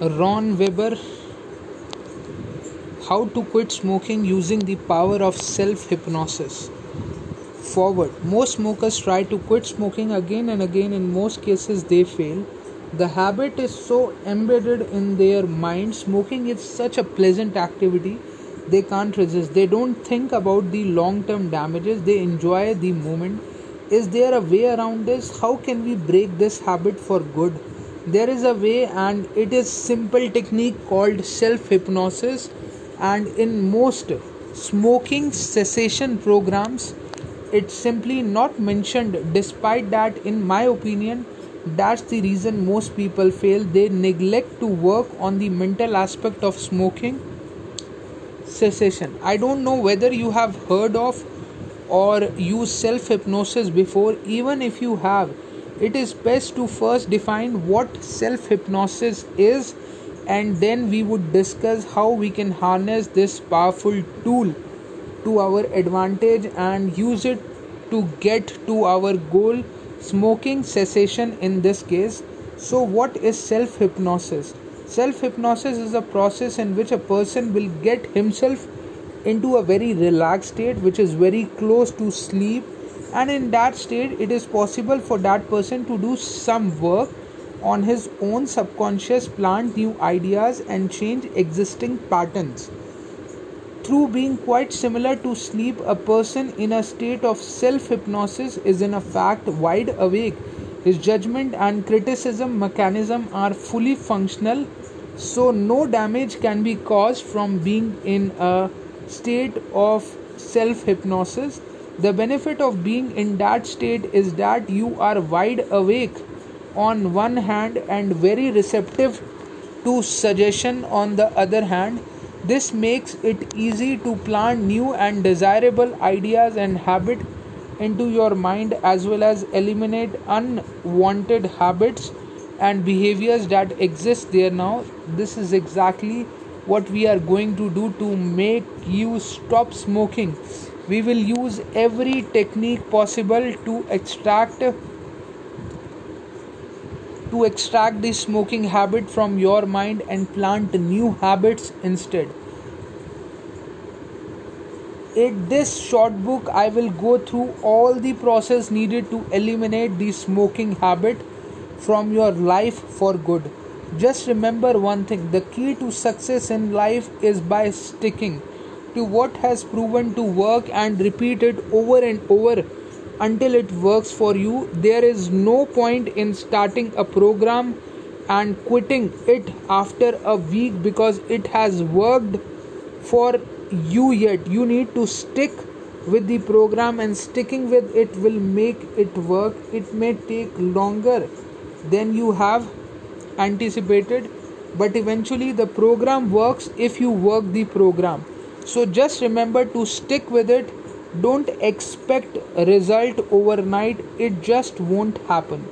Ron Weber How to Quit Smoking Using the Power of Self Hypnosis. Foreword Most smokers try to quit smoking again and again. In most cases, they fail. The habit is so embedded in their mind. Smoking is such a pleasant activity, they can't resist. They don't think about the long term damages, they enjoy the moment. Is there a way around this? How can we break this habit for good? There is a way and it is simple technique called self hypnosis and in most smoking cessation programs it's simply not mentioned. Despite that in my opinion that's the reason most people fail. They neglect to work on the mental aspect of smoking cessation. I don't know whether you have heard of or used self hypnosis before. Even if you have it is best to first define what self hypnosis is and then we would discuss how we can harness this powerful tool to our advantage and use it to get to our goal smoking cessation in this case. So what is self hypnosis self hypnosis is a process in which a person will get himself into a very relaxed state which is very close to sleep and in that state it is possible for that person to do some work on his own subconscious plant new ideas and change existing patterns. Through being quite similar to sleep a person in a state of self hypnosis is in a fact wide awake. His judgment and criticism mechanism are fully functional so no damage can be caused from being in a state of self hypnosis the benefit of being in that state is that you are wide awake on one hand and very receptive to suggestion on the other hand. This makes it easy to plant new and desirable ideas and habit into your mind as well as eliminate unwanted habits and behaviors that exist there now. This is exactly what we are going to do to make you stop smoking we will use every technique possible to extract to extract the smoking habit from your mind and plant new habits instead. In this short book i will go through all the process needed to eliminate the smoking habit from your life for good. Just remember one thing the key to success in life is by sticking to what has proven to work and repeat it over and over until it works for you. There is no point in starting a program and quitting it after a week because it has worked for you yet. You need to stick with the program and sticking with it will make it work. It may take longer than you have anticipated, but eventually the program works if you work the program so just remember to stick with it. Don't expect a result overnight. It just won't happen.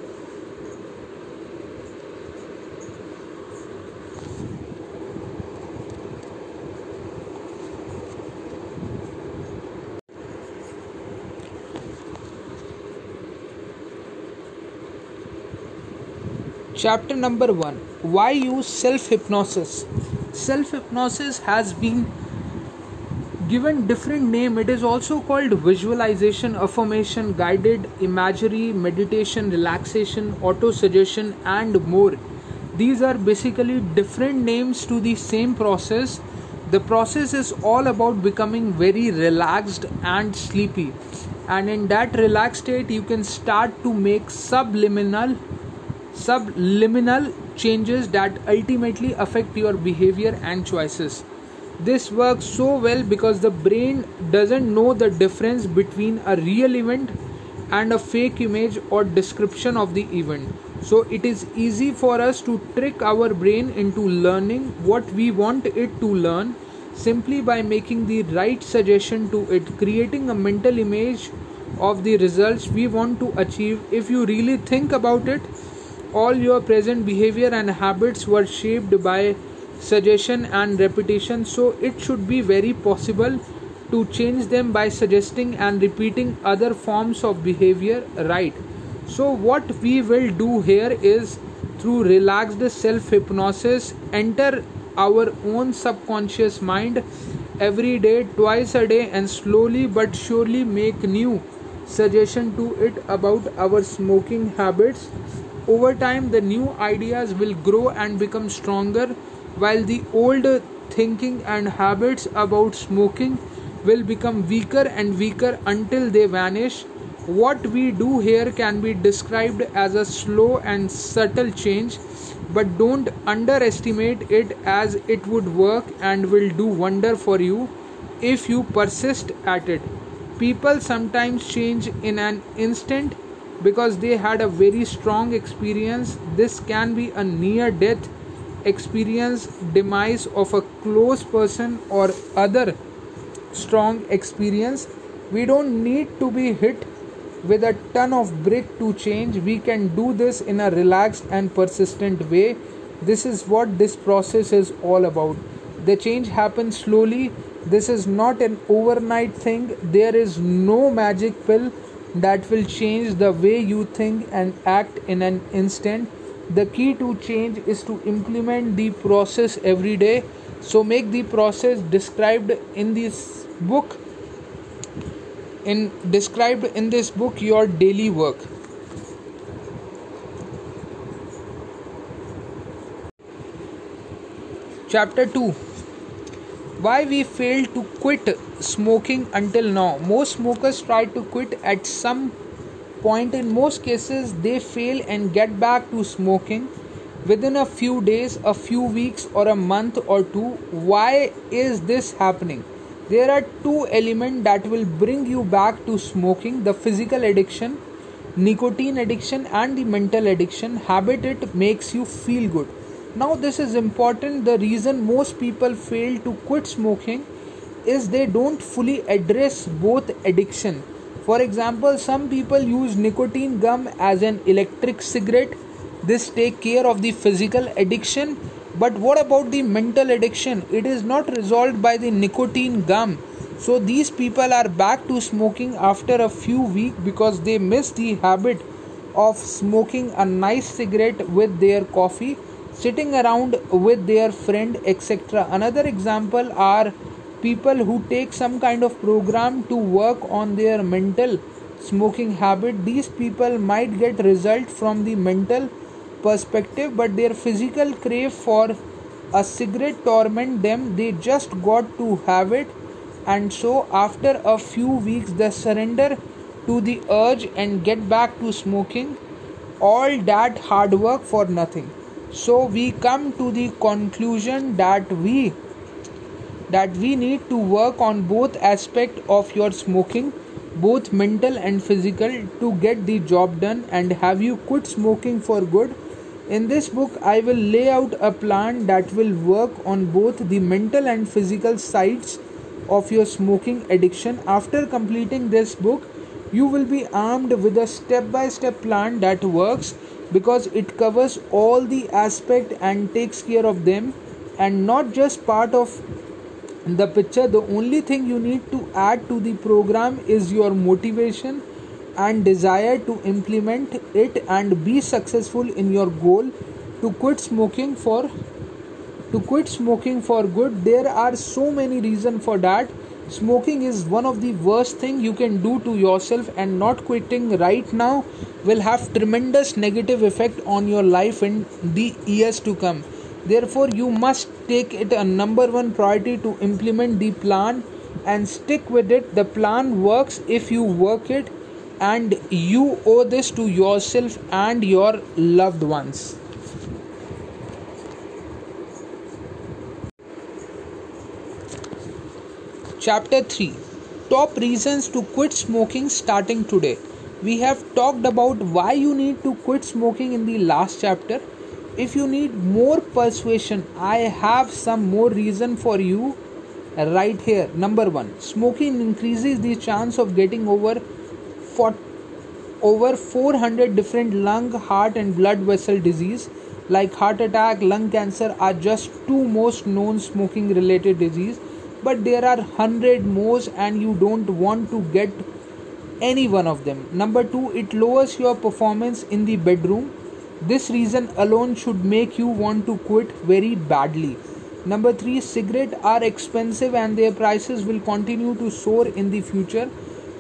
Chapter number 1 why use self hypnosis self hypnosis has been given different name it is also called visualization affirmation guided imagery meditation relaxation auto suggestion and more. These are basically different names to the same process. The process is all about becoming very relaxed and sleepy. And in that relaxed state you can start to make subliminal subliminal changes that ultimately affect your behavior and choices this works so well because the brain doesn't know the difference between a real event and a fake image or description of the event. So it is easy for us to trick our brain into learning what we want it to learn simply by making the right suggestion to it, creating a mental image of the results we want to achieve. If you really think about it, all your present behavior and habits were shaped by suggestion and repetition so it should be very possible to change them by suggesting and repeating other forms of behavior right? So what we will do here is through relaxed self hypnosis enter our own subconscious mind every day twice a day and slowly but surely make new suggestion to it about our smoking habits. Over time the new ideas will grow and become stronger while the old thinking and habits about smoking will become weaker and weaker until they vanish. What we do here can be described as a slow and subtle change but don't underestimate it as it would work and will do wonder for you if you persist at it. People sometimes change in an instant because they had a very strong experience. This can be a near death experience demise of a close person or other strong experience. We don't need to be hit with a ton of brick to change. We can do this in a relaxed and persistent way. This is what this process is all about. The change happens slowly. This is not an overnight thing. There is no magic pill that will change the way you think and act in an instant the key to change is to implement the process every day. So make the process described in this book. In described in this book your daily work. Chapter 2 why we failed to quit smoking until now? Most smokers try to quit at some point in most cases they fail and get back to smoking within a few days a few weeks or a month or two why is this happening there are two elements that will bring you back to smoking the physical addiction, nicotine addiction, and the mental addiction. Habit it makes you feel good. Now, this is important. The reason most people fail to quit smoking is they don't fully address both addiction. For example, some people use nicotine gum as an electric cigarette. This take care of the physical addiction but what about the mental addiction? It is not resolved by the nicotine gum. So these people are back to smoking after a few weeks because they miss the habit of smoking a nice cigarette with their coffee, sitting around with their friend, etc. Another example are people who take some kind of program to work on their mental smoking habit. These people might get result from the mental perspective, but their physical crave for a cigarette torment them. They just got to have it, and so after a few weeks, they surrender to the urge and get back to smoking. All that hard work for nothing. So we come to the conclusion that we that we need to work on both aspect of your smoking both mental and physical to get the job done and have you quit smoking for good in this book, I will lay out a plan that will work on both the mental and physical sides of your smoking addiction. After completing this book, you will be armed with a step by step plan that works because it covers all the aspect and takes care of them and not just part of the picture the only thing you need to add to the program is your motivation and desire to implement it and be successful in your goal. To quit smoking for to quit smoking for good there are so many reasons for that. Smoking is one of the worst thing you can do to yourself and not quitting right now will have tremendous negative effect on your life in the years to come therefore you must take it a number one priority to implement the plan and stick with it the plan works if you work it and you owe this to yourself and your loved ones. Chapter 3 Top Reasons to Quit Smoking Starting Today. We have talked about why you need to quit smoking in the last chapter. If you need more persuasion, I have some more reason for you right here. Number one, smoking increases the chance of getting over for over 400 different lung, heart, and blood vessel disease like heart attack, lung cancer are just two most known smoking related disease. But there are 100 more and you don't want to get any one of them. Number 2 it lowers your performance in the bedroom This reason alone should make you want to quit very badly. Number three, cigarettes are expensive and their prices will continue to soar in the future.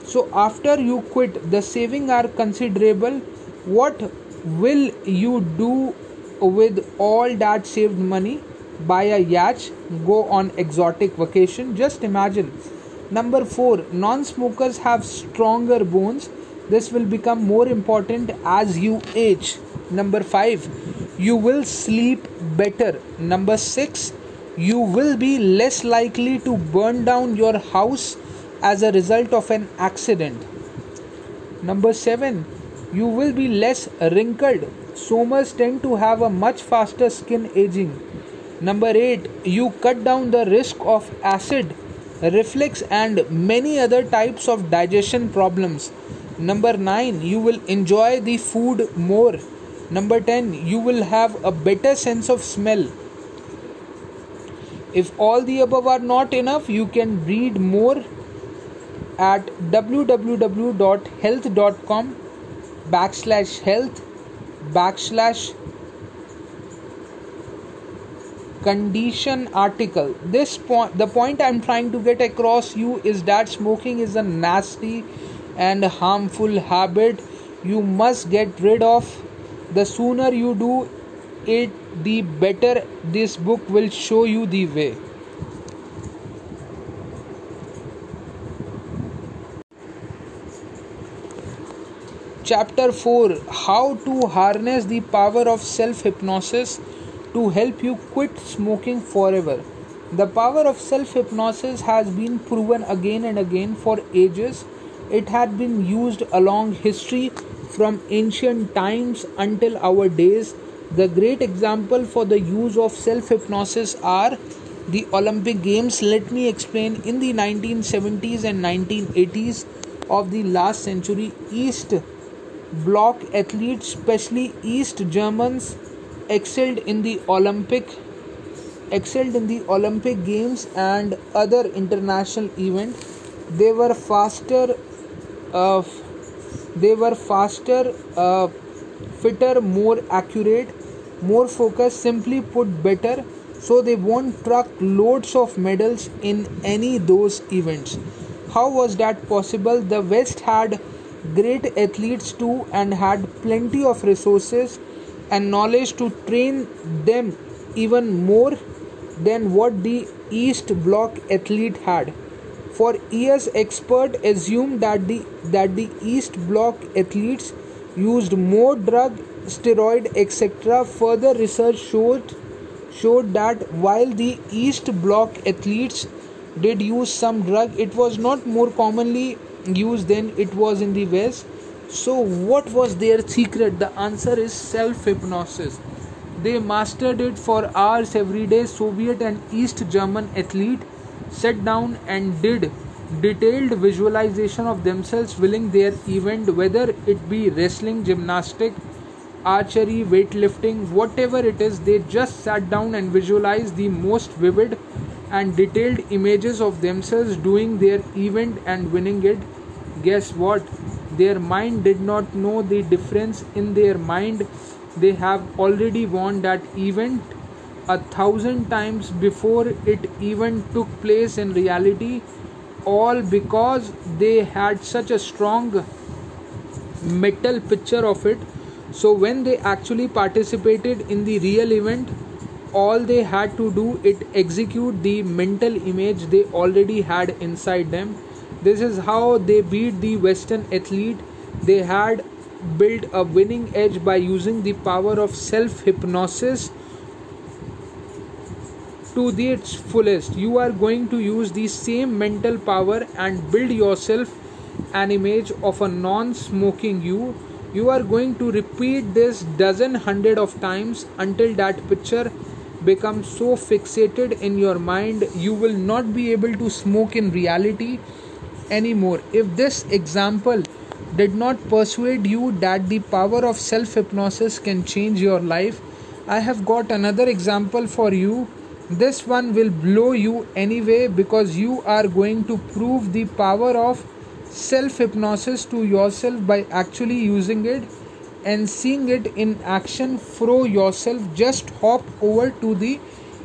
So after you quit, the saving are considerable. What will you do with all that saved money? Buy a yacht, go on exotic vacation. Just imagine. Number four, non-smokers have stronger bones. This will become more important as you age. Number five, you will sleep better. Number six, you will be less likely to burn down your house as a result of an accident. Number 7. You will be less wrinkled. Somers tend to have a much faster skin aging. Number 8. You cut down the risk of acid, reflux, and many other types of digestion problems. Number 9. You will enjoy the food more. Number 10. You will have a better sense of smell. If all the above are not enough, you can read more at www.health.com backslash health backslash condition article this point the point i'm trying to get across you is that smoking is a nasty and harmful habit you must get rid of the sooner you do it the better this book will show you the way. Chapter 4 How to harness the power of self hypnosis to help you quit smoking forever. The power of self hypnosis has been proven again and again for ages. It had been used along history from ancient times until our days the great example for the use of self hypnosis are the Olympic Games. Let me explain. In the 1970s and 1980s of the last century, East Bloc athletes, especially East Germans, excelled in the Olympic excelled in the Olympic Games and other international events. They were faster. Uh, they were faster, uh, fitter, more accurate more focused, simply put better, so they won't truck loads of medals in any those events. How was that possible? The West had great athletes too and had plenty of resources and knowledge to train them even more than what the East Bloc athlete had. For years, experts assumed that the that the East Bloc athletes used more drug steroid etc further research showed showed that while the east bloc athletes did use some drug it was not more commonly used than it was in the west. So what was their secret? The answer is self hypnosis they mastered it for hours every day. Soviet and east german athlete sat down and did detailed visualization of themselves winning their event whether it be wrestling gymnastic archery, weightlifting, whatever it is, they just sat down and visualized the most vivid and detailed images of themselves doing their event and winning it. Guess what? Their mind did not know the difference in their mind. They have already won that event a thousand times before it even took place in reality, all because they had such a strong mental picture of it. So when they actually participated in the real event all they had to do it execute the mental image they already had inside them. This is how they beat the western athlete. They had built a winning edge by using the power of self hypnosis to the its fullest. You are going to use the same mental power and build yourself an image of a non smoking you. You are going to repeat this dozen hundred of times until that picture becomes so fixated in your mind you will not be able to smoke in reality anymore. If this example did not persuade you that the power of self hypnosis can change your life i have got another example for you this one will blow you anyway because you are going to prove the power of self hypnosis to yourself by actually using it and seeing it in action through yourself, just hop over to the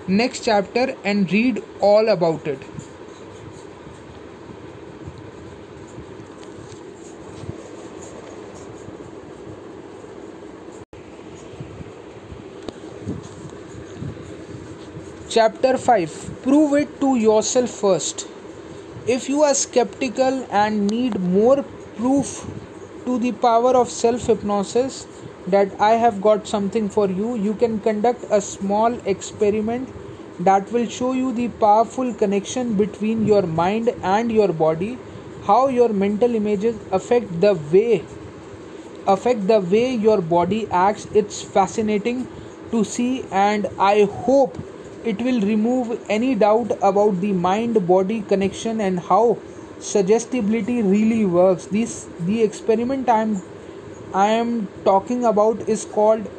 next chapter and read all about it. Chapter 5 Prove it to yourself first. If you are skeptical and need more proof to the power of self hypnosis, that I have got something for you, you can conduct a small experiment that will show you the powerful connection between your mind and your body, how your mental images affect the way affect the way your body acts. It's fascinating to see and I hope it will remove any doubt about the mind body connection and how suggestibility really works. This the experiment i am i am talking about is called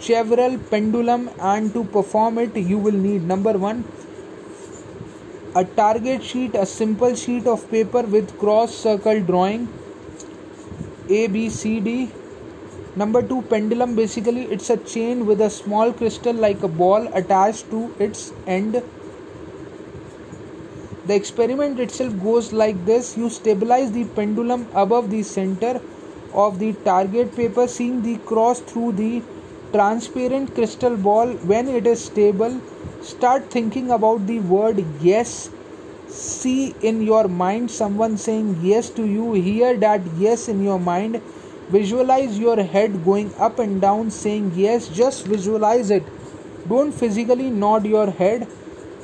Chevreul pendulum and to perform it you will need number 1 a target sheet a simple sheet of paper with cross circle drawing a b c d Number two, pendulum basically it's a chain with a small crystal like a ball attached to its end. The experiment itself goes like this you stabilize the pendulum above the center of the target paper, seeing the cross through the transparent crystal ball. When it is stable, start thinking about the word yes. See in your mind someone saying yes to you, hear that yes in your mind Visualize your head going up and down saying yes, just visualize it. Don't physically nod your head.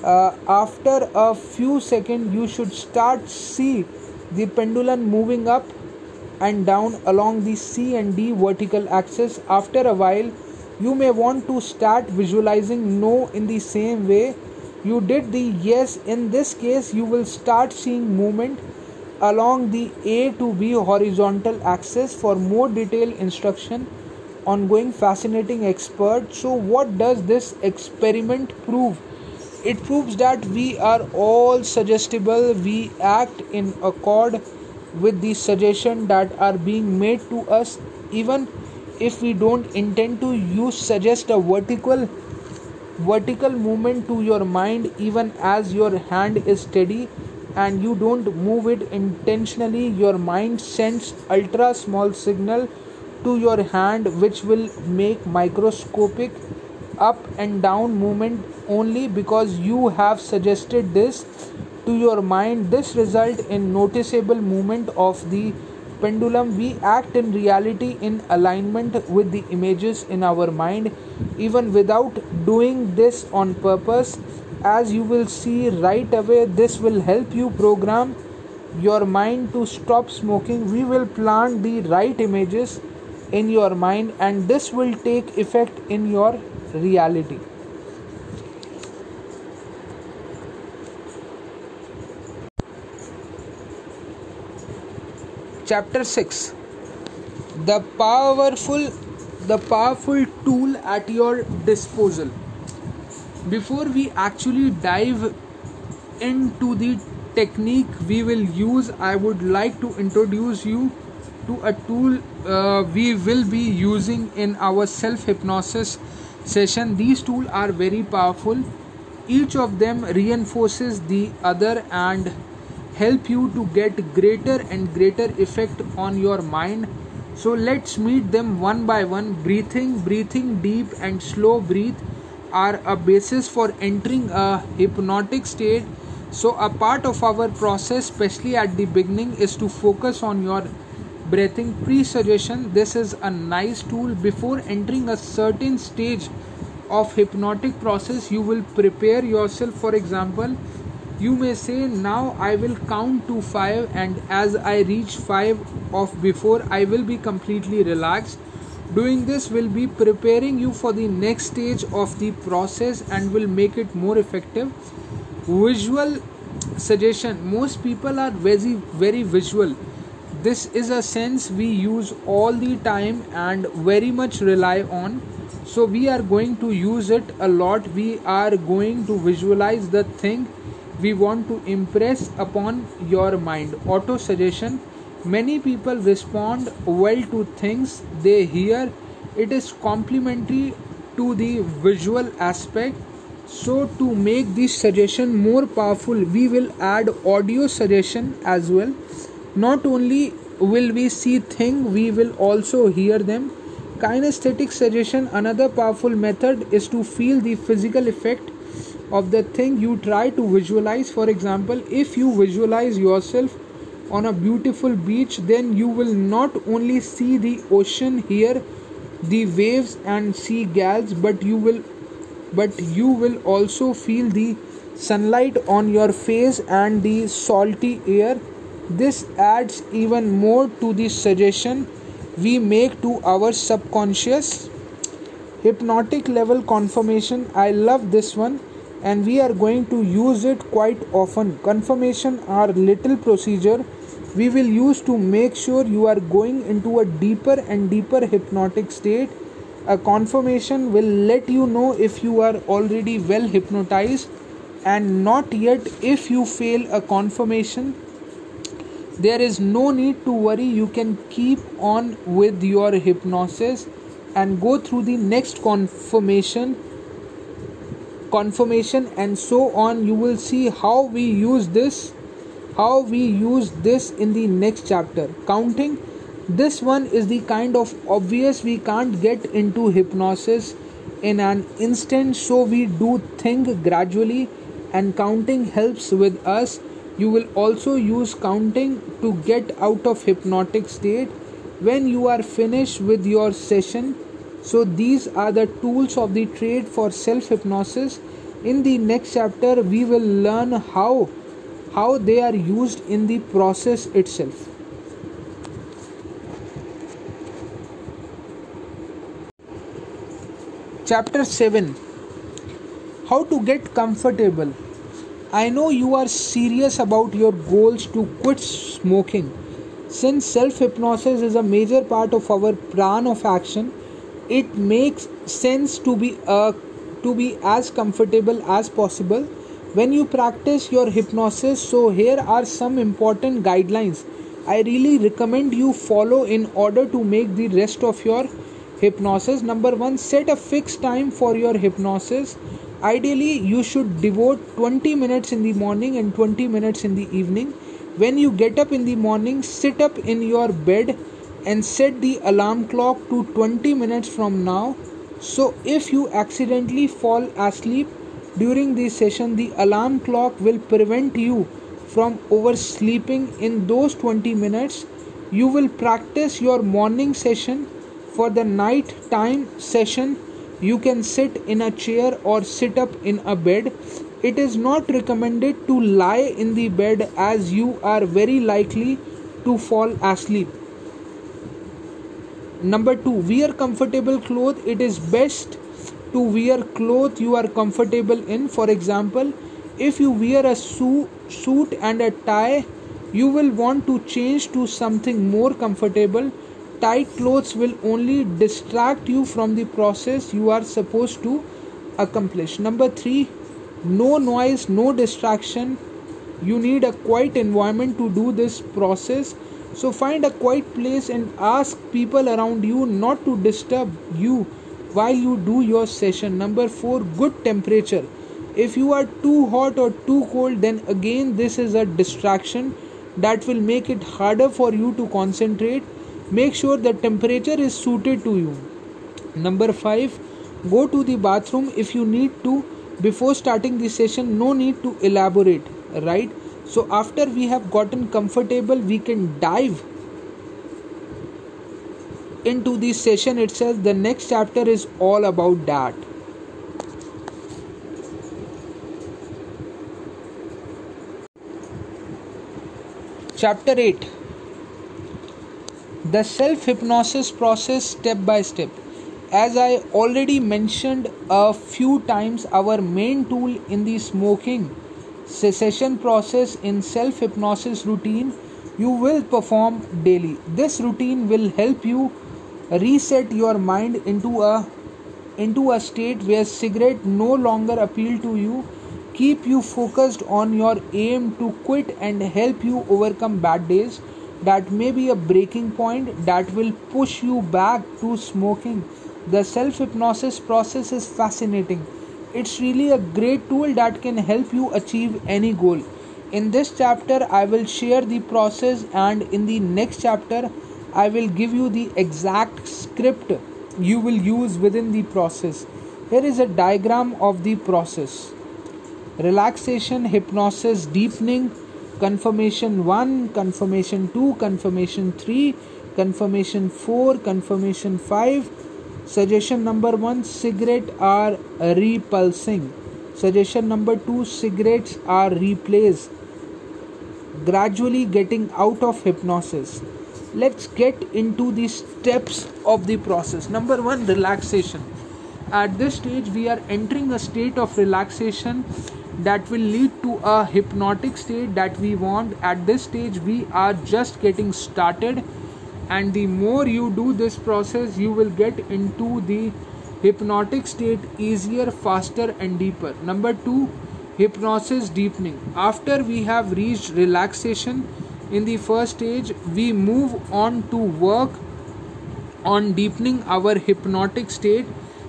Uh, after a few seconds, you should start see the pendulum moving up and down along the C and D vertical axis. After a while, you may want to start visualizing no in the same way you did the yes. In this case, you will start seeing movement along the A to B horizontal axis for more detailed instruction. Ongoing fascinating expert. So what does this experiment prove? It proves that we are all suggestible. We act in accord with the suggestion that are being made to us. Even if we don't intend to use suggest a vertical vertical movement to your mind even as your hand is steady and you don't move it intentionally your mind sends ultra small signal to your hand which will make microscopic up and down movement only because you have suggested this to your mind. This result in noticeable movement of the pendulum. We act in reality in alignment with the images in our mind. Even without doing this on purpose as you will see right away this will help you program your mind to stop smoking. We will plant the right images in your mind and this will take effect in your reality. Chapter 6 the powerful the powerful tool at your disposal before we actually dive into the technique we will use i would like to introduce you to a tool uh, we will be using in our self hypnosis session. These tools are very powerful. Each of them reinforces the other and help you to get greater and greater effect on your mind. So let's meet them one by one. Breathing breathing deep and slow breathe are a basis for entering a hypnotic state. So a part of our process especially at the beginning is to focus on your breathing pre-suggestion. This is a nice tool. Before entering a certain stage of hypnotic process you will prepare yourself. For example you may say now i will count to 5 and as i reach 5 of before i will be completely relaxed Doing this will be preparing you for the next stage of the process and will make it more effective. Visual suggestion. Most people are very very visual. This is a sense we use all the time and very much rely on. So we are going to use it a lot. We are going to visualize the thing. We want to impress upon your mind. Auto suggestion Many people respond well to things they hear. It is complementary to the visual aspect. So to make this suggestion more powerful, we will add audio suggestion as well. Not only will we see things, we will also hear them. Kinesthetic suggestion, another powerful method is to feel the physical effect of the thing you try to visualize. For example, if you visualize yourself on a beautiful beach, then you will not only see the ocean, hear the waves, and see gulls, but you will but you will also feel the sunlight on your face and the salty air. This adds even more to the suggestion we make to our subconscious. Hypnotic level confirmation. I love this one and we are going to use it quite often. Confirmation are little procedure we will use to make sure you are going into a deeper and deeper hypnotic state. A confirmation will let you know if you are already well hypnotized and not yet if you fail a confirmation. There is no need to worry, you can keep on with your hypnosis and go through the next confirmation confirmation and so on you will see how we use this how we use this in the next chapter. Counting. This one is the kind of obvious we can't get into hypnosis in an instant so we do think gradually and counting helps with us. You will also use counting to get out of hypnotic state when you are finished with your session. So these are the tools of the trade for self hypnosis in the next chapter we will learn how how they are used in the process itself. Chapter 7 how to get comfortable. I know you are serious about your goals to quit smoking. Since self hypnosis is a major part of our plan of action it makes sense to be a to be as comfortable as possible when you practice your hypnosis so here are some important guidelines. I really recommend you follow in order to make the rest of your hypnosis. Number 1 set a fixed time for your hypnosis. Ideally you should devote 20 minutes in the morning and 20 minutes in the evening. When you get up in the morning sit up in your bed and set the alarm clock to 20 minutes from now. So, if you accidentally fall asleep during this session, the alarm clock will prevent you from oversleeping in those 20 minutes. You will practice your morning session for the night time session. You can sit in a chair or sit up in a bed. It is not recommended to lie in the bed as you are very likely to fall asleep number 2 wear comfortable clothes it is best to wear clothes you are comfortable in. For example if you wear a suit and a tie you will want to change to something more comfortable. Tight clothes will only distract you from the process you are supposed to accomplish. Number 3 no noise no distraction. You need a quiet environment to do this process. So find a quiet place and ask people around you not to disturb you while you do your session. Number 4 good temperature. If you are too hot or too cold, then again this is a distraction that will make it harder for you to concentrate. Make sure the temperature is suited to you. Number 5 go to the bathroom if you need to before starting the session. No need to elaborate, right? So, after we have gotten comfortable, we can dive into the session itself. The next chapter is all about that. Chapter 8 The self hypnosis process step by step. As I already mentioned a few times, our main tool in the smoking cessation process in self hypnosis routine you will perform daily this routine will help you reset your mind into a into a state where cigarette no longer appeal to you keep you focused on your aim to quit and help you overcome bad days that may be a breaking point that will push you back to smoking. The self hypnosis process is fascinating. It's really a great tool that can help you achieve any goal. In this chapter, I will share the process, and in the next chapter, I will give you the exact script you will use within the process. Here is a diagram of the process relaxation, hypnosis, deepening, confirmation 1, confirmation 2, confirmation 3, confirmation 4, confirmation 5. Suggestion number 1 cigarette are repulsing. Suggestion number 2 cigarettes are replaced. Gradually getting out of hypnosis let's get into the steps of the process. Number 1 relaxation. At this stage we are entering a state of relaxation that will lead to a hypnotic state that we want. At this stage we are just getting started. And the more you do this process you will get into the hypnotic state easier faster and deeper. Number 2 hypnosis deepening. After we have reached relaxation in the first stage we move on to work on deepening our hypnotic state.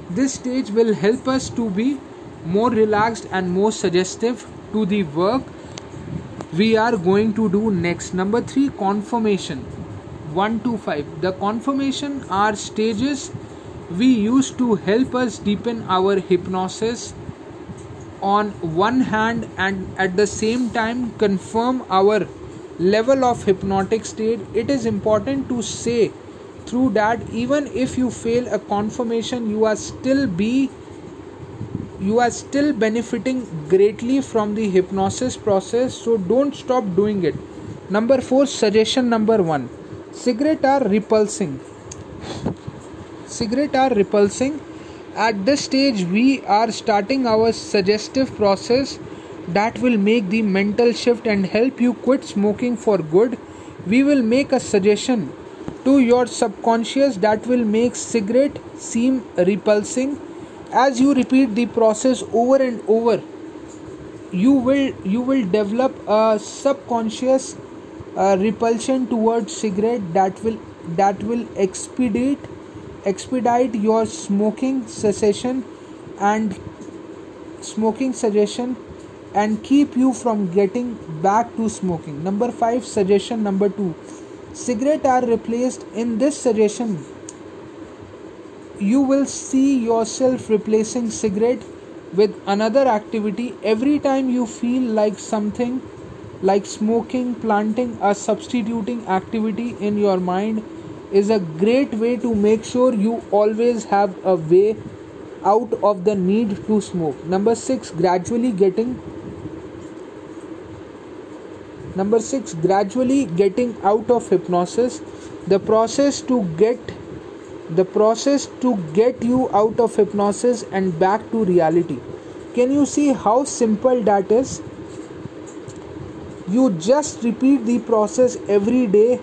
This stage will help us to be more relaxed and more suggestive to the work. We are going to do next. Number 3 confirmation. 1 to 5 the confirmation are stages we use to help us deepen our hypnosis. On one hand and at the same time confirm our level of hypnotic state it is important to say through that even if you fail a confirmation you are still be you are still benefiting greatly from the hypnosis process. So don't stop doing it. Number 4 suggestion number 1 cigarette are repulsing. Cigarette are repulsing. At this stage we are starting our suggestive process that will make the mental shift and help you quit smoking for good. We will make a suggestion to your subconscious that will make cigarette seem repulsing. As you repeat the process over and over, you will you will develop a subconscious uh, repulsion towards cigarette that will that will expedite expedite your smoking cessation and smoking suggestion and keep you from getting back to smoking. Number 5 suggestion number 2 cigarette are replaced in this suggestion. You will see yourself replacing cigarette with another activity every time you feel like something like smoking planting a substituting activity in your mind is a great way to make sure you always have a way out of the need to smoke. Number 6 gradually getting Number six, gradually getting out of hypnosis. The process to get the process to get you out of hypnosis and back to reality. Can you see how simple that is? You just repeat the process every day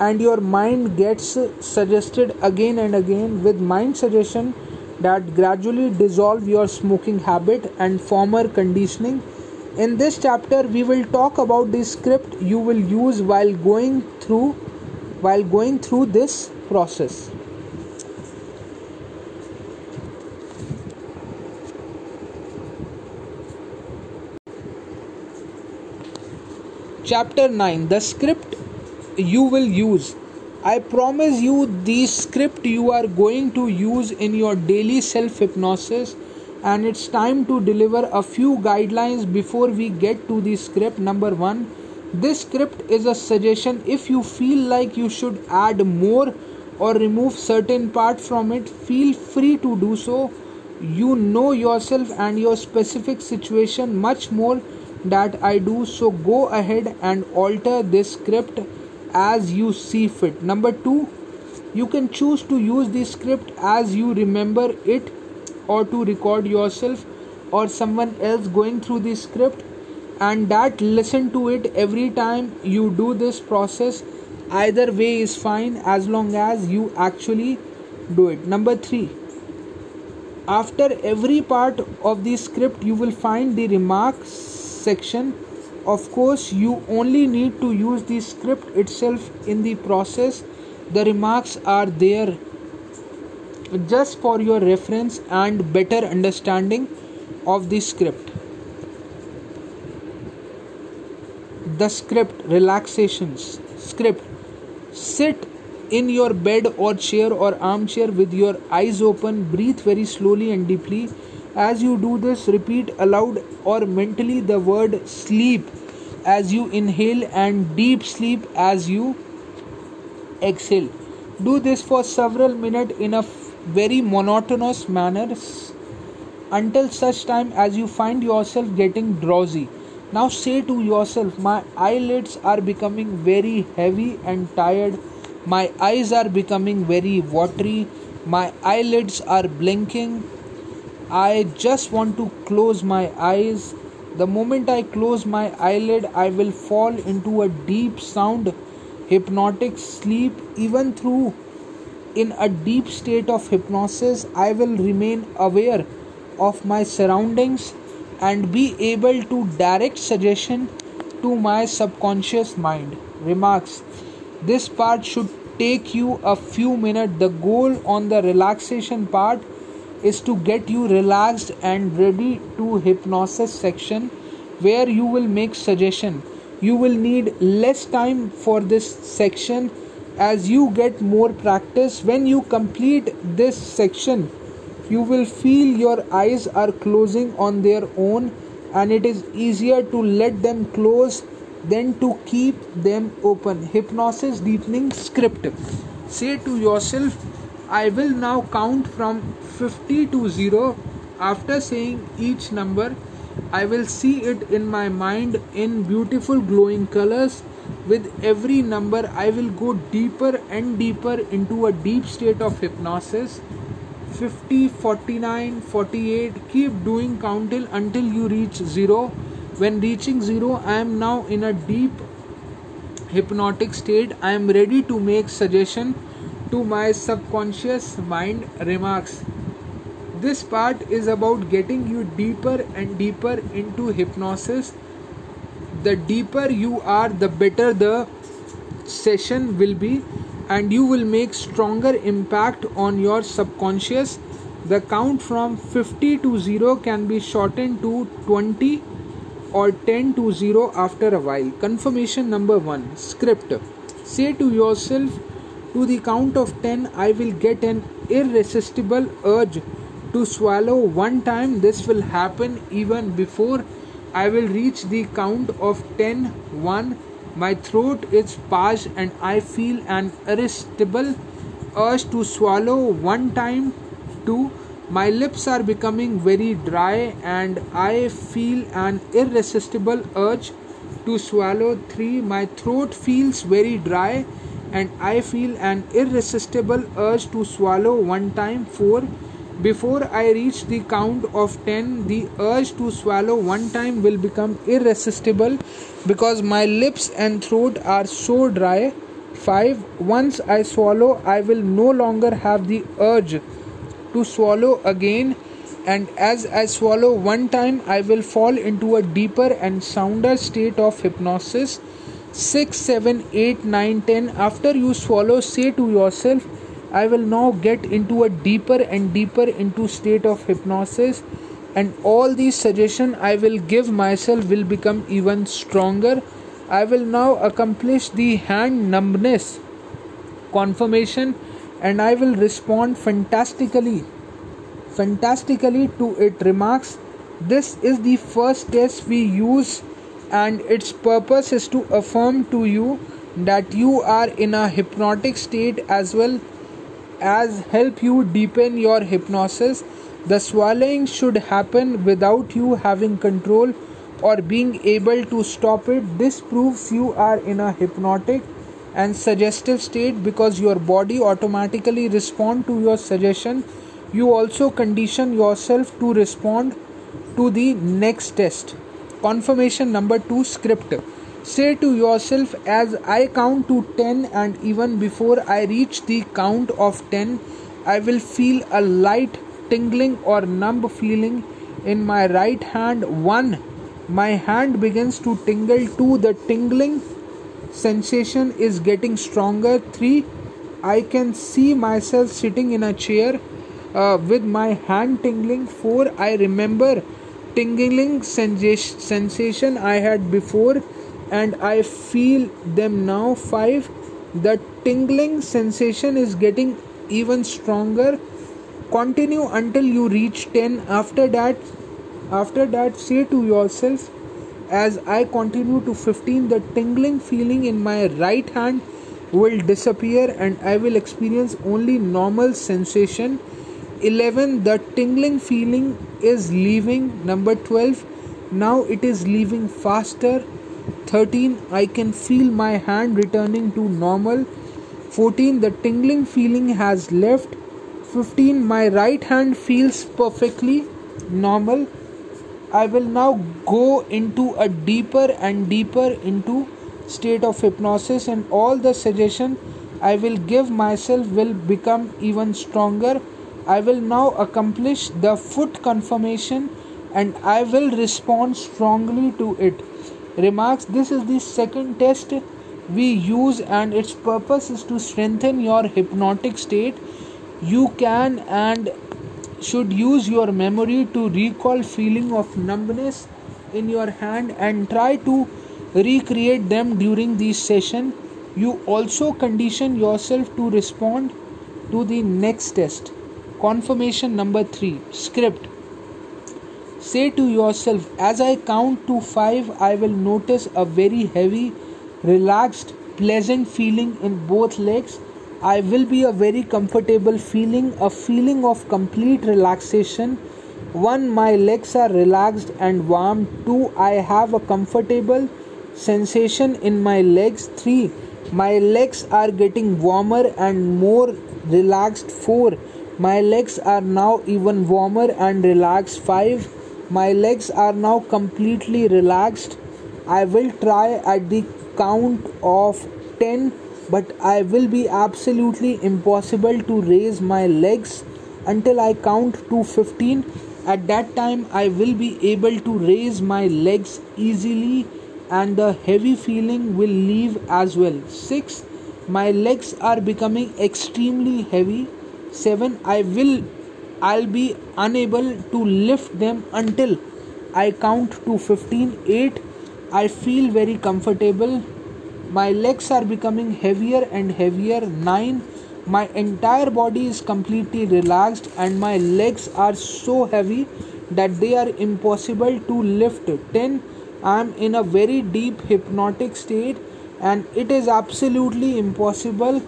and your mind gets suggested again and again with mind suggestion that gradually dissolve your smoking habit and former conditioning in this chapter we will talk about the script you will use while going through while going through this process. Chapter 9 the script you will use. I promise you the script you are going to use in your daily self hypnosis and it's time to deliver a few guidelines before we get to the script number 1 this script is a suggestion. If you feel like you should add more or remove certain part from it feel free to do so. You know yourself and your specific situation much more that I do. So go ahead and alter this script as you see fit. Number 2 you can choose to use this script as you remember it or to record yourself or someone else going through the script and that listen to it every time you do this process either way is fine as long as you actually do it. Number 3 after every part of the script you will find the remarks section. Of course you only need to use the script itself in the process. The remarks are there just for your reference and better understanding of the script. The script relaxations. Script. Sit in your bed or chair or armchair with your eyes open breathe very slowly and deeply. As you do this repeat aloud or mentally the word sleep. As you inhale and deep sleep as you exhale. Do this for several minutes in a very monotonous manner until such time as you find yourself getting drowsy now say to yourself, My eyelids are becoming very heavy and tired. My eyes are becoming very watery. My eyelids are blinking. I just want to close my eyes. The moment I close my eyelid, I will fall into a deep sound hypnotic sleep. Even through in a deep state of hypnosis, I will remain aware of my surroundings and be able to direct suggestion to my subconscious mind. Remarks. This part should take you a few minutes. The goal on the relaxation part is to get you relaxed and ready to hypnosis section where you will make suggestion. You will need less time for this section as you get more practice when you complete this section you will feel your eyes are closing on their own and it is easier to let them close than to keep them open. Hypnosis deepening script. Say to yourself, I will now count from 50 to 0. After saying each number, I will see it in my mind in beautiful glowing colors. With every number, I will go deeper and deeper into a deep state of hypnosis. 50 49 48 keep doing count till until you reach 0 when reaching 0 i am now in a deep hypnotic state. I am ready to make suggestion to my subconscious mind remarks. This part is about getting you deeper and deeper into hypnosis the deeper you are the better the session will be and you will make stronger impact on your subconscious. The count from 50 to 0 can be shortened to 20 or 10 to 0 after a while. Confirmation number 1 script. Say to yourself to the count of 10 i will get an irresistible urge to swallow one time. This will happen even before i will reach the count of 10 1 my throat is parched and I feel an irresistible urge to swallow one time. Two, my lips are becoming very dry and I feel an irresistible urge to swallow. Three, my throat feels very dry and I feel an irresistible urge to swallow one time. Four, before I reach the count of 10, the urge to swallow one time will become irresistible because my lips and throat are so dry. 5. Once I swallow, I will no longer have the urge to swallow again, and as I swallow one time, I will fall into a deeper and sounder state of hypnosis. 6, 7, 8, 9, 10. After you swallow, say to yourself, I will now get into a deeper and deeper into state of hypnosis and all these suggestions I will give myself will become even stronger. I will now accomplish the hand numbness confirmation and I will respond fantastically fantastically to it remarks this is the first test we use and its purpose is to affirm to you that you are in a hypnotic state as well as help you deepen your hypnosis. The swallowing should happen without you having control or being able to stop it. This proves you are in a hypnotic and suggestive state because your body automatically respond to your suggestion. You also condition yourself to respond to the next test. Confirmation number 2 script Say to yourself as I count to 10 and even before I reach the count of 10, I will feel a light tingling or numb feeling in my right hand. 1. my hand begins to tingle 2 the tingling sensation is getting stronger 3 i can see myself sitting in a chair uh, with my hand tingling 4 i remember tingling sensation i had before and i feel them now 5 the tingling sensation is getting even stronger. Continue until you reach 10 after that after that, say to yourself, as I continue to 15, the tingling feeling in my right hand will disappear and I will experience only normal sensation. 11 the tingling feeling is leaving. Number 12 now it is leaving faster 13 i can feel my hand returning to normal 14 the tingling feeling has left 15 my right hand feels perfectly normal I will now go into a deeper and deeper into state of hypnosis and all the suggestion I will give myself will become even stronger. I will now accomplish the foot confirmation and I will respond strongly to it. Remarks This is the second test we use, and its purpose is to strengthen your hypnotic state. You can and should use your memory to recall feeling of numbness in your hand and try to recreate them during this session. You also condition yourself to respond to the next test. Confirmation number 3 script say to yourself as i count to 5 i will notice a very heavy relaxed pleasant feeling in both legs I will be a very comfortable feeling, a feeling of complete relaxation. One, my legs are relaxed and warm. Two, I have a comfortable sensation in my legs. Three, my legs are getting warmer and more relaxed. Four, my legs are now even warmer and relaxed. Five, my legs are now completely relaxed. I will try at the count of 10 but I will be absolutely impossible to raise my legs until I count to 15. At that time, I will be able to raise my legs easily and the heavy feeling will leave as well. 6. My legs are becoming extremely heavy. 7. I will I'll be unable to lift them until I count to 15. 8. I feel very comfortable my legs are becoming heavier and heavier 9 my entire body is completely relaxed and my legs are so heavy that they are impossible to lift 10 i am in a very deep hypnotic state and it is absolutely impossible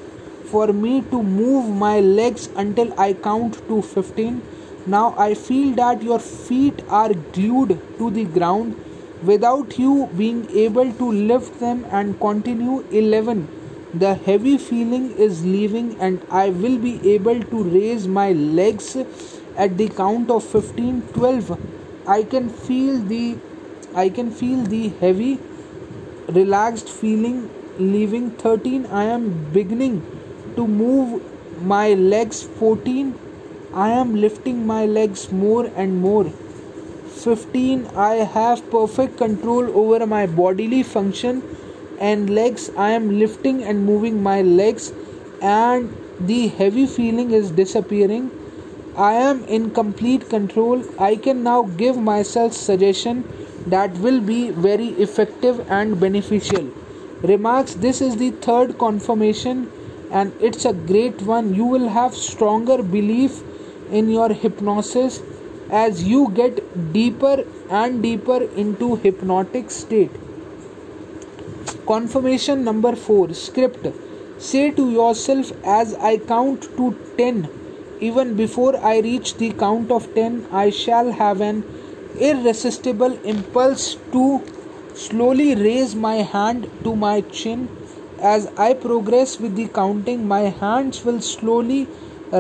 for me to move my legs until i count to 15 now i feel that your feet are glued to the ground. Without you being able to lift them and continue 11 the heavy feeling is leaving and i will be able to raise my legs at the count of 15 12 i can feel the i can feel the heavy relaxed feeling leaving 13 i am beginning to move my legs 14 i am lifting my legs more and more. 15 I have perfect control over my bodily function and legs. I am lifting and moving my legs and the heavy feeling is disappearing. I am in complete control. I can now give myself suggestion that will be very effective and beneficial. Remarks this is the third confirmation and it's a great one. You will have stronger belief in your hypnosis as you get deeper and deeper into hypnotic state. Confirmation number 4 script. Say to yourself as i count to 10 even before i reach the count of 10 i shall have an irresistible impulse to slowly raise my hand to my chin as i progress with the counting my hands will slowly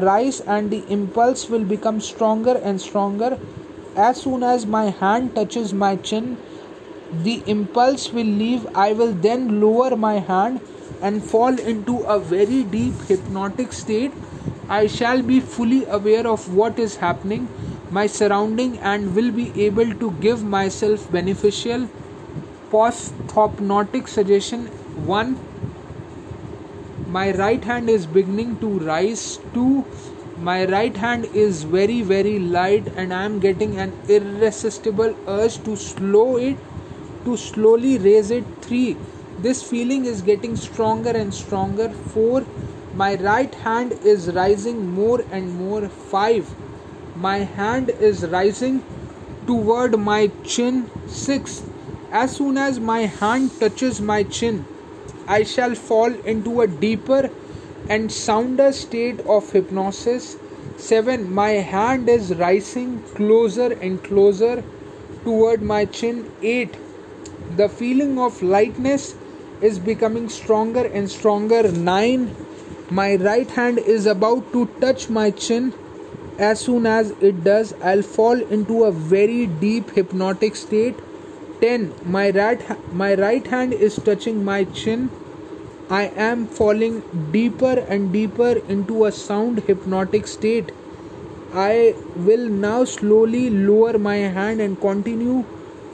rise and the impulse will become stronger and stronger. As soon as my hand touches my chin, the impulse will leave. I will then lower my hand and fall into a very deep hypnotic state. I shall be fully aware of what is happening. my surrounding and will be able to give myself beneficial posthypnotic suggestion 1 my right hand is beginning to rise 2 my right hand is very very light and i am getting an irresistible urge to slow it to slowly raise it 3 this feeling is getting stronger and stronger 4 my right hand is rising more and more 5 my hand is rising toward my chin. 6. As soon as my hand touches my chin, I shall fall into a deeper and sounder state of hypnosis. 7. My hand is rising closer and closer toward my chin. 8. The feeling of lightness is becoming stronger and stronger. 9. My right hand is about to touch my chin as soon as it does i'll fall into a very deep hypnotic state 10 my right my right hand is touching my chin. I am falling deeper and deeper into a sound hypnotic state. I will now slowly lower my hand and continue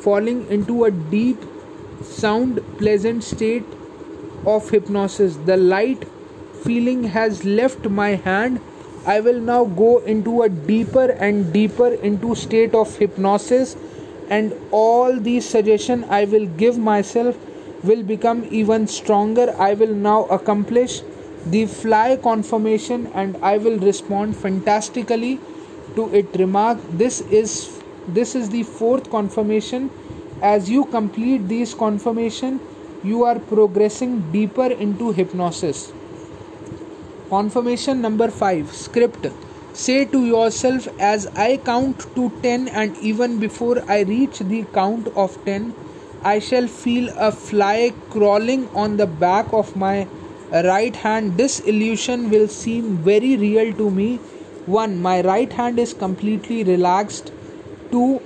falling into a deep sound pleasant state of hypnosis. The light feeling has left my hand. I will now go into a deeper and deeper into state of hypnosis and all these suggestion I will give myself will become even stronger. I will now accomplish the fly confirmation and I will respond fantastically to it. Remark this is this is the fourth confirmation. As you complete these confirmation, you are progressing deeper into hypnosis. Confirmation number 5 Script Say to yourself as I count to 10 and even before I reach the count of 10, I shall feel a fly crawling on the back of my right hand. This illusion will seem very real to me. 1. My right hand is completely relaxed. 2.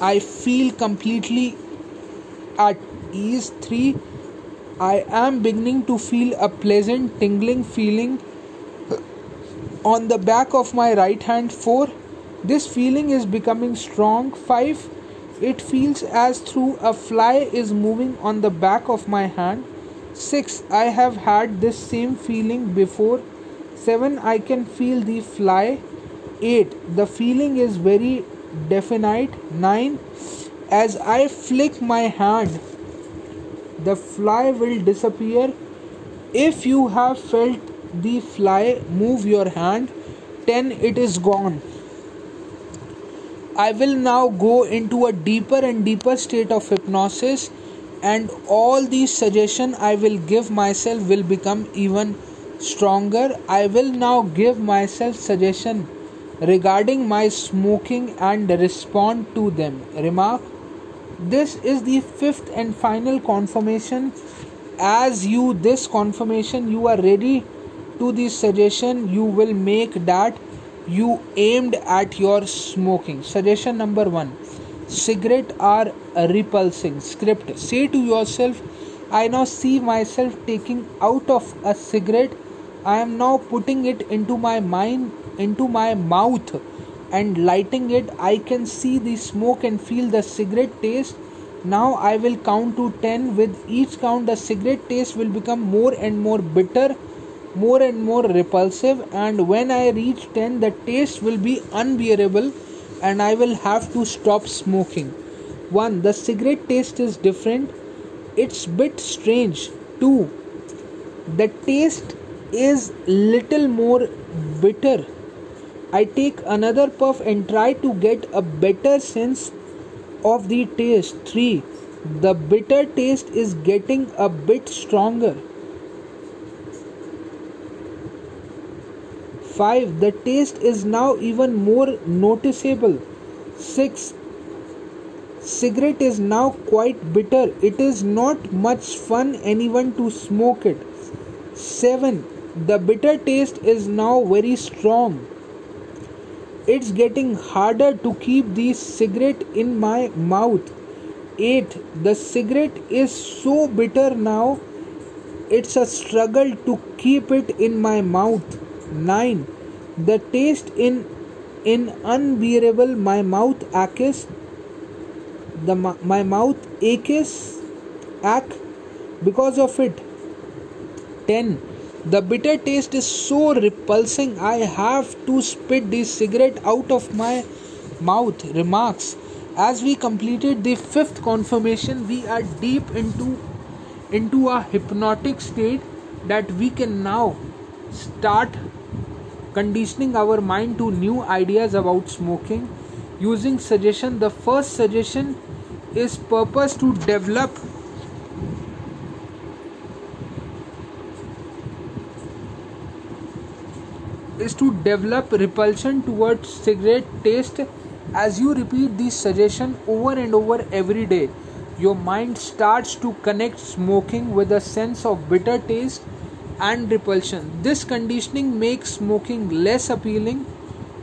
I feel completely at ease. 3. I am beginning to feel a pleasant tingling feeling on the back of my right hand 4 this feeling is becoming strong. 5 it feels as through a fly is moving on the back of my hand. 6 i have had this same feeling before. 7 i can feel the fly. 8 the feeling is very definite. 9 as i flick my hand the fly will disappear. If you have felt the fly move your hand 10 it is gone. I will now go into a deeper and deeper state of hypnosis and all these suggestions i will give myself will become even stronger. I will now give myself suggestion regarding my smoking and respond to them. Remark this is the fifth and final confirmation. As you this confirmation you are ready to the suggestion you will make that you aimed at your smoking. Suggestion number 1 cigarette are repulsing. Script say to yourself i now see myself taking out of a cigarette. I am now putting it into my mind into my mouth and lighting it. I can see the smoke and feel the cigarette taste. Now i will count to 10 with each count the cigarette taste will become more and more bitter more and more repulsive and when i reach 10 the taste will be unbearable and i will have to stop smoking. 1 the cigarette taste is different. It's bit strange. 2 the taste is little more bitter. I take another puff and try to get a better sense of the taste. 3 the bitter taste is getting a bit stronger 5. The taste is now even more noticeable. 6. Cigarette is now quite bitter. It is not much fun anyone to smoke it. 7. The bitter taste is now very strong. It's getting harder to keep the cigarette in my mouth. 8. The cigarette is so bitter now, it's a struggle to keep it in my mouth. 9 the taste in in unbearable my mouth aches the my mouth aches ache because of it. 10 the bitter taste is so repulsing i have to spit the cigarette out of my mouth. Remarks as we completed the fifth confirmation we are deep into into a hypnotic state that we can now start conditioning our mind to new ideas about smoking. Using suggestion the first suggestion is purpose to develop is to develop repulsion towards cigarette taste. As you repeat this suggestion over and over every day your mind starts to connect smoking with a sense of bitter taste and repulsion. This conditioning makes smoking less appealing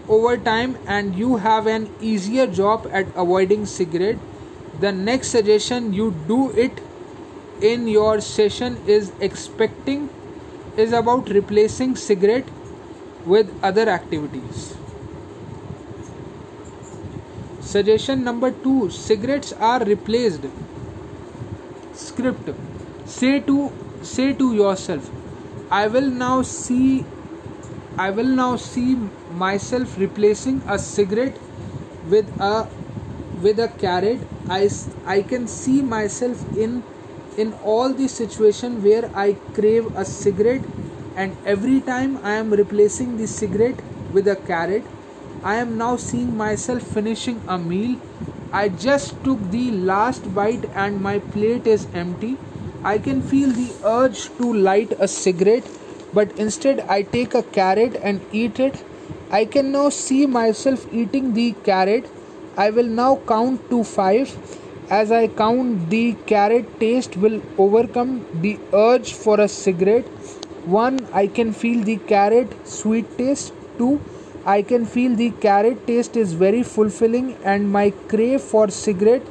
over time and you have an easier job at avoiding cigarette. The next suggestion you do it in your session is expecting is about replacing cigarette with other activities. Suggestion number 2 cigarettes are replaced. Script say to say to yourself I will now see I will now see myself replacing a cigarette with a with a carrot. I, I can see myself in in all the situation where I crave a cigarette and every time I am replacing the cigarette with a carrot I am now seeing myself finishing a meal. I just took the last bite and my plate is empty I can feel the urge to light a cigarette, but instead I take a carrot and eat it. I can now see myself eating the carrot. I will now count to five. As I count, the carrot taste will overcome the urge for a cigarette. One, I can feel the carrot sweet taste. Two, I can feel the carrot taste is very fulfilling and my crave for cigarette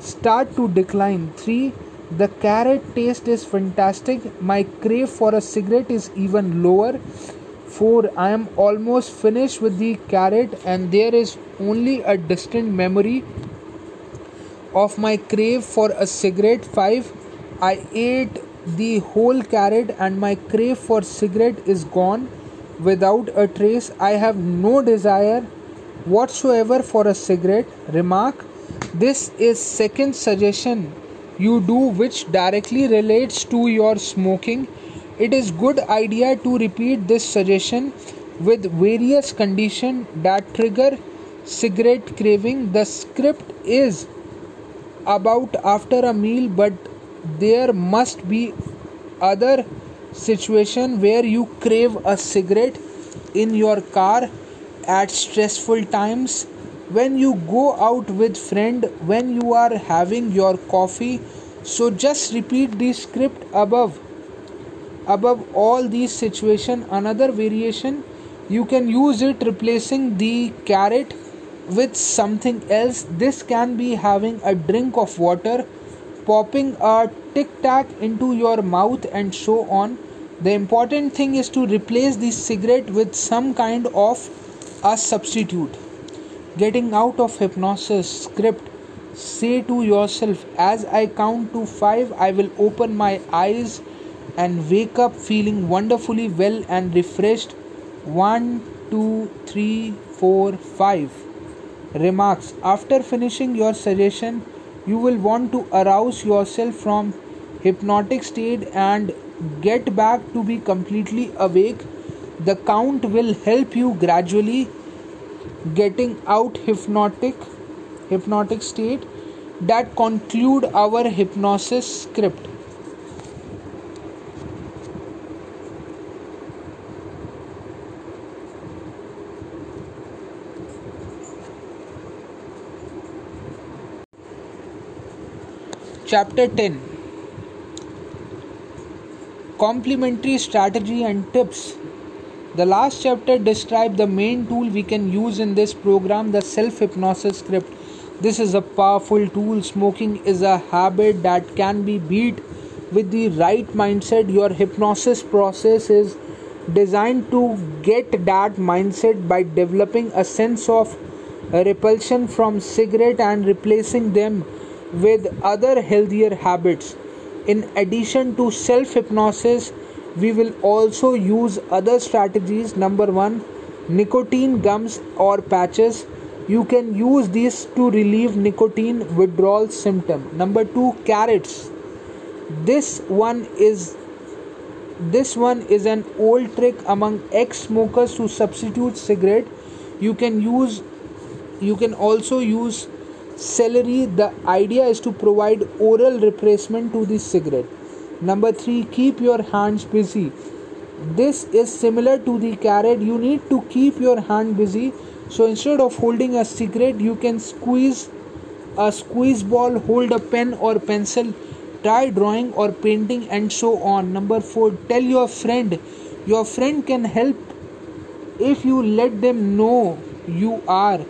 start to decline. Three, the carrot taste is fantastic. My crave for a cigarette is even lower. 4. I am almost finished with the carrot, and there is only a distant memory of my crave for a cigarette. 5. I ate the whole carrot, and my crave for cigarette is gone without a trace. I have no desire whatsoever for a cigarette. Remark This is second suggestion you do which directly relates to your smoking it is good idea to repeat this suggestion with various conditions that trigger cigarette craving. The script is about after a meal but there must be other situation where you crave a cigarette in your car at stressful times when you go out with friend when you are having your coffee so just repeat the script above. Above all these situation another variation you can use it replacing the carrot with something else. This can be having a drink of water popping a tic tac into your mouth and so on. The important thing is to replace the cigarette with some kind of a substitute getting out of hypnosis script say to yourself as i count to 5 i will open my eyes and wake up feeling wonderfully well and refreshed. 1 2 3 4 5 remarks. After finishing your suggestion you will want to arouse yourself from hypnotic state and get back to be completely awake. The count will help you gradually getting out hypnotic hypnotic state that conclude our hypnosis script. Chapter 10 complementary strategy and tips the last chapter described the main tool we can use in this program, the self hypnosis script. This is a powerful tool. Smoking is a habit that can be beat with the right mindset. Your hypnosis process is designed to get that mindset by developing a sense of repulsion from cigarette and replacing them with other healthier habits in addition to self hypnosis we will also use other strategies number 1 nicotine gums or patches you can use these to relieve nicotine withdrawal symptom number 2 carrots this one is this one is an old trick among ex-smokers to substitute cigarette. You can use you can also use celery. The idea is to provide oral replacement to the cigarette. Number 3 keep your hands busy. This is similar to the carrot. You need to keep your hand busy. So instead of holding a cigarette, you can squeeze a squeeze ball, hold a pen or pencil try drawing or painting and so on number 4 tell your friend your friend can help if you let them know you are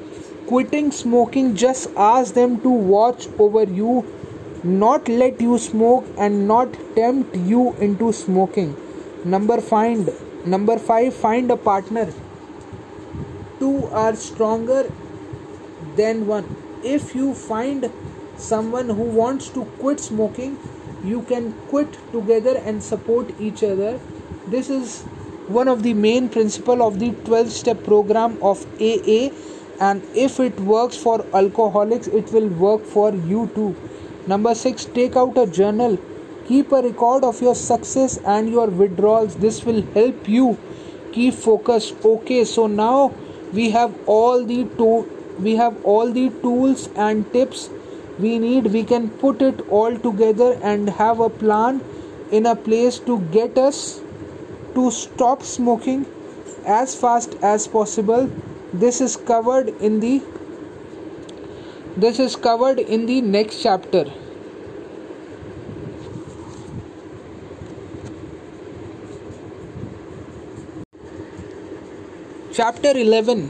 quitting smoking just ask them to watch over you not let you smoke and not tempt you into smoking. Number find number 5 find a partner. Two are stronger than one. If you find someone who wants to quit smoking you can quit together and support each other. This is one of the main principle of the 12 step program of aa and if it works for alcoholics it will work for you too number 6 take out a journal. Keep a record of your success and your withdrawals. This will help you keep focus. okay so now we have all the to- we have all the tools and tips we need. We can put it all together and have a plan in a place to get us to stop smoking as fast as possible. This is covered in the this is covered in the next chapter chapter 11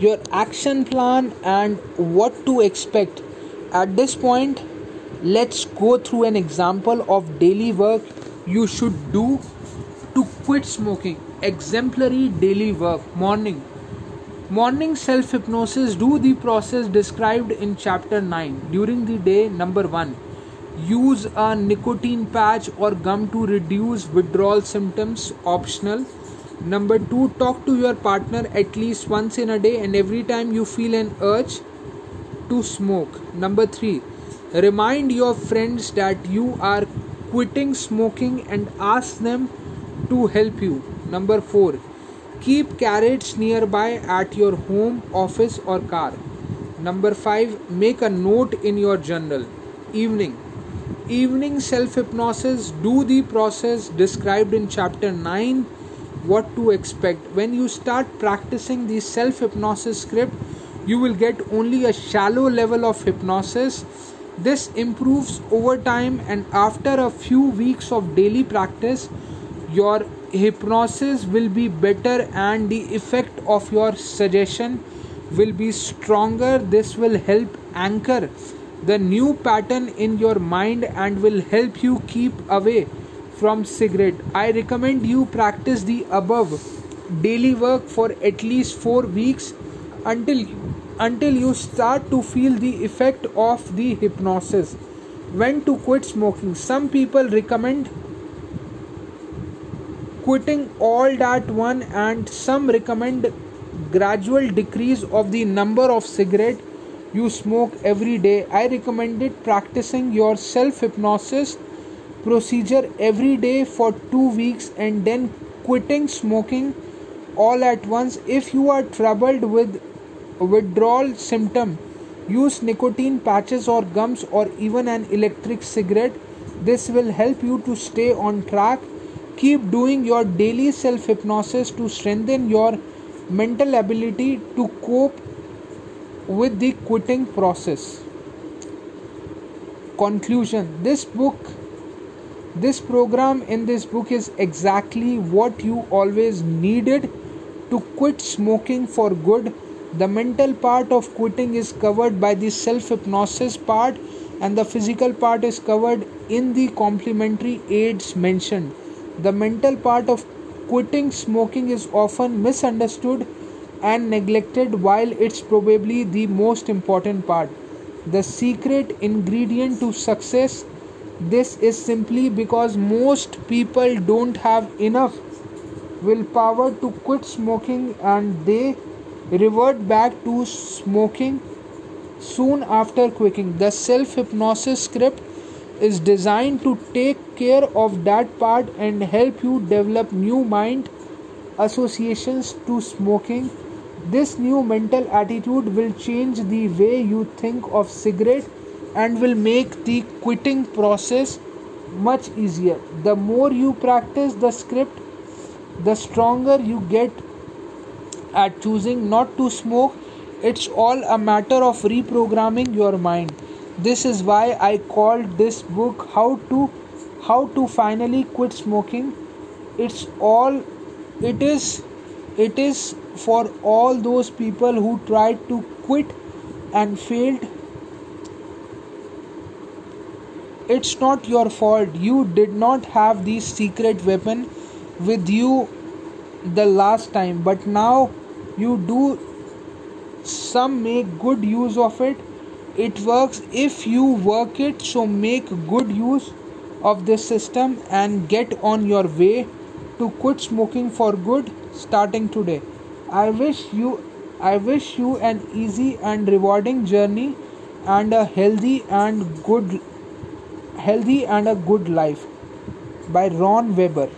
your action plan and what to expect at this point, let's go through an example of daily work you should do to quit smoking. Exemplary daily work. Morning. Morning self hypnosis. Do the process described in chapter 9. During the day, number 1. Use a nicotine patch or gum to reduce withdrawal symptoms. Optional. Number 2. Talk to your partner at least once in a day and every time you feel an urge to smoke. Number three, remind your friends that you are quitting smoking and ask them to help you. Number four, keep carrots nearby at your home, office, or car. Number five, make a note in your journal. Evening. Evening self hypnosis. Do the process described in chapter 9. What to expect. When you start practicing the self hypnosis script, you will get only a shallow level of hypnosis. This improves over time, and after a few weeks of daily practice, your hypnosis will be better and the effect of your suggestion will be stronger. This will help anchor the new pattern in your mind and will help you keep away from cigarette. I recommend you practice the above daily work for at least 4 weeks until until you start to feel the effect of the hypnosis when to quit smoking some people recommend quitting all that one and some recommend gradual decrease of the number of cigarette you smoke every day i recommended practicing your self hypnosis procedure every day for 2 weeks and then quitting smoking all at once. If you are troubled with withdrawal symptom use nicotine patches or gums or even an electric cigarette. This will help you to stay on track. Keep doing your daily self hypnosis to strengthen your mental ability to cope with the quitting process. Conclusion. This book this program in this book is exactly what you always needed to quit smoking for good the mental part of quitting is covered by the self hypnosis part, and the physical part is covered in the complementary aids mentioned. The mental part of quitting smoking is often misunderstood and neglected while it's probably the most important part. The secret ingredient to success. This is simply because most people don't have enough willpower to quit smoking and they revert back to smoking soon after quitting. The self hypnosis script is designed to take care of that part and help you develop new mind associations to smoking this new mental attitude will change the way you think of cigarette and will make the quitting process much easier the more you practice the script the stronger you get at choosing not to smoke it's all a matter of reprogramming your mind this is why I called this book how to how to finally quit smoking. It's all it is it is for all those people who tried to quit and failed. It's not your fault. You did not have the secret weapon with you the last time, but now you do some make good use of it. It works. If you work it so make good use of this system and get on your way to quit smoking for good starting today. I wish you i wish you an easy and rewarding journey and a healthy and good healthy and a good life by ron weber